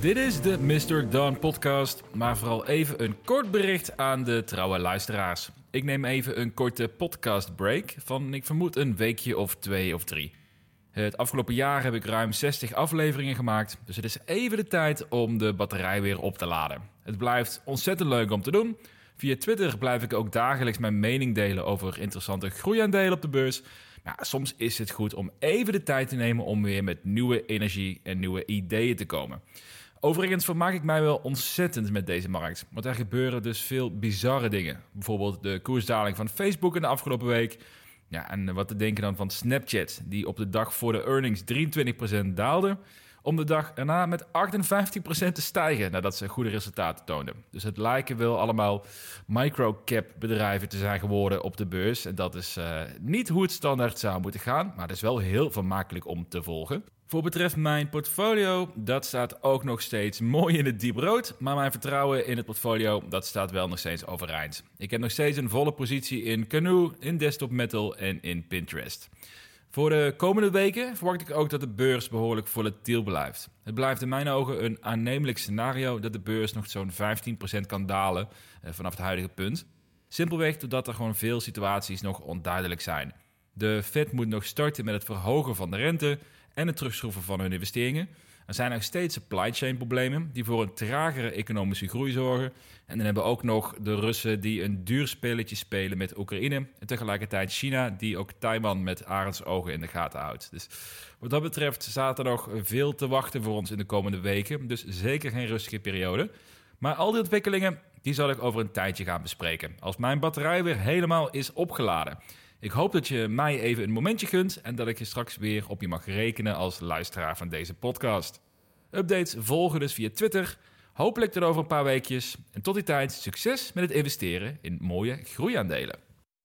Dit is de Mr. Dawn podcast, maar vooral even een kort bericht aan de trouwe luisteraars. Ik neem even een korte podcast break van, ik vermoed, een weekje of twee of drie. Het afgelopen jaar heb ik ruim 60 afleveringen gemaakt, dus het is even de tijd om de batterij weer op te laden. Het blijft ontzettend leuk om te doen. Via Twitter blijf ik ook dagelijks mijn mening delen over interessante groeiaandelen op de beurs. Maar soms is het goed om even de tijd te nemen om weer met nieuwe energie en nieuwe ideeën te komen. Overigens vermaak ik mij wel ontzettend met deze markt. Want er gebeuren dus veel bizarre dingen. Bijvoorbeeld de koersdaling van Facebook in de afgelopen week. Ja, en wat te denken dan van Snapchat, die op de dag voor de earnings 23% daalde. Om de dag erna met 58% te stijgen nadat ze goede resultaten toonden. Dus het lijken wel allemaal microcap bedrijven te zijn geworden op de beurs. En dat is uh, niet hoe het standaard zou moeten gaan. Maar het is wel heel vermakelijk om te volgen. Voor betreft mijn portfolio, dat staat ook nog steeds mooi in het diep rood. Maar mijn vertrouwen in het portfolio, dat staat wel nog steeds overeind. Ik heb nog steeds een volle positie in Canoe, in Desktop Metal en in Pinterest. Voor de komende weken verwacht ik ook dat de beurs behoorlijk volatiel blijft. Het blijft in mijn ogen een aannemelijk scenario dat de beurs nog zo'n 15% kan dalen eh, vanaf het huidige punt. Simpelweg doordat er gewoon veel situaties nog onduidelijk zijn. De Fed moet nog starten met het verhogen van de rente en het terugschroeven van hun investeringen. Er zijn nog steeds supply chain problemen die voor een tragere economische groei zorgen. En dan hebben we ook nog de Russen die een duur spelletje spelen met Oekraïne. En tegelijkertijd China die ook Taiwan met arendsogen in de gaten houdt. Dus wat dat betreft staat er nog veel te wachten voor ons in de komende weken. Dus zeker geen rustige periode. Maar al die ontwikkelingen die zal ik over een tijdje gaan bespreken. Als mijn batterij weer helemaal is opgeladen. Ik hoop dat je mij even een momentje gunt en dat ik je straks weer op je mag rekenen als luisteraar van deze podcast. Updates volgen dus via Twitter. Hopelijk tot over een paar weekjes. En tot die tijd succes met het investeren in mooie groeiaandelen.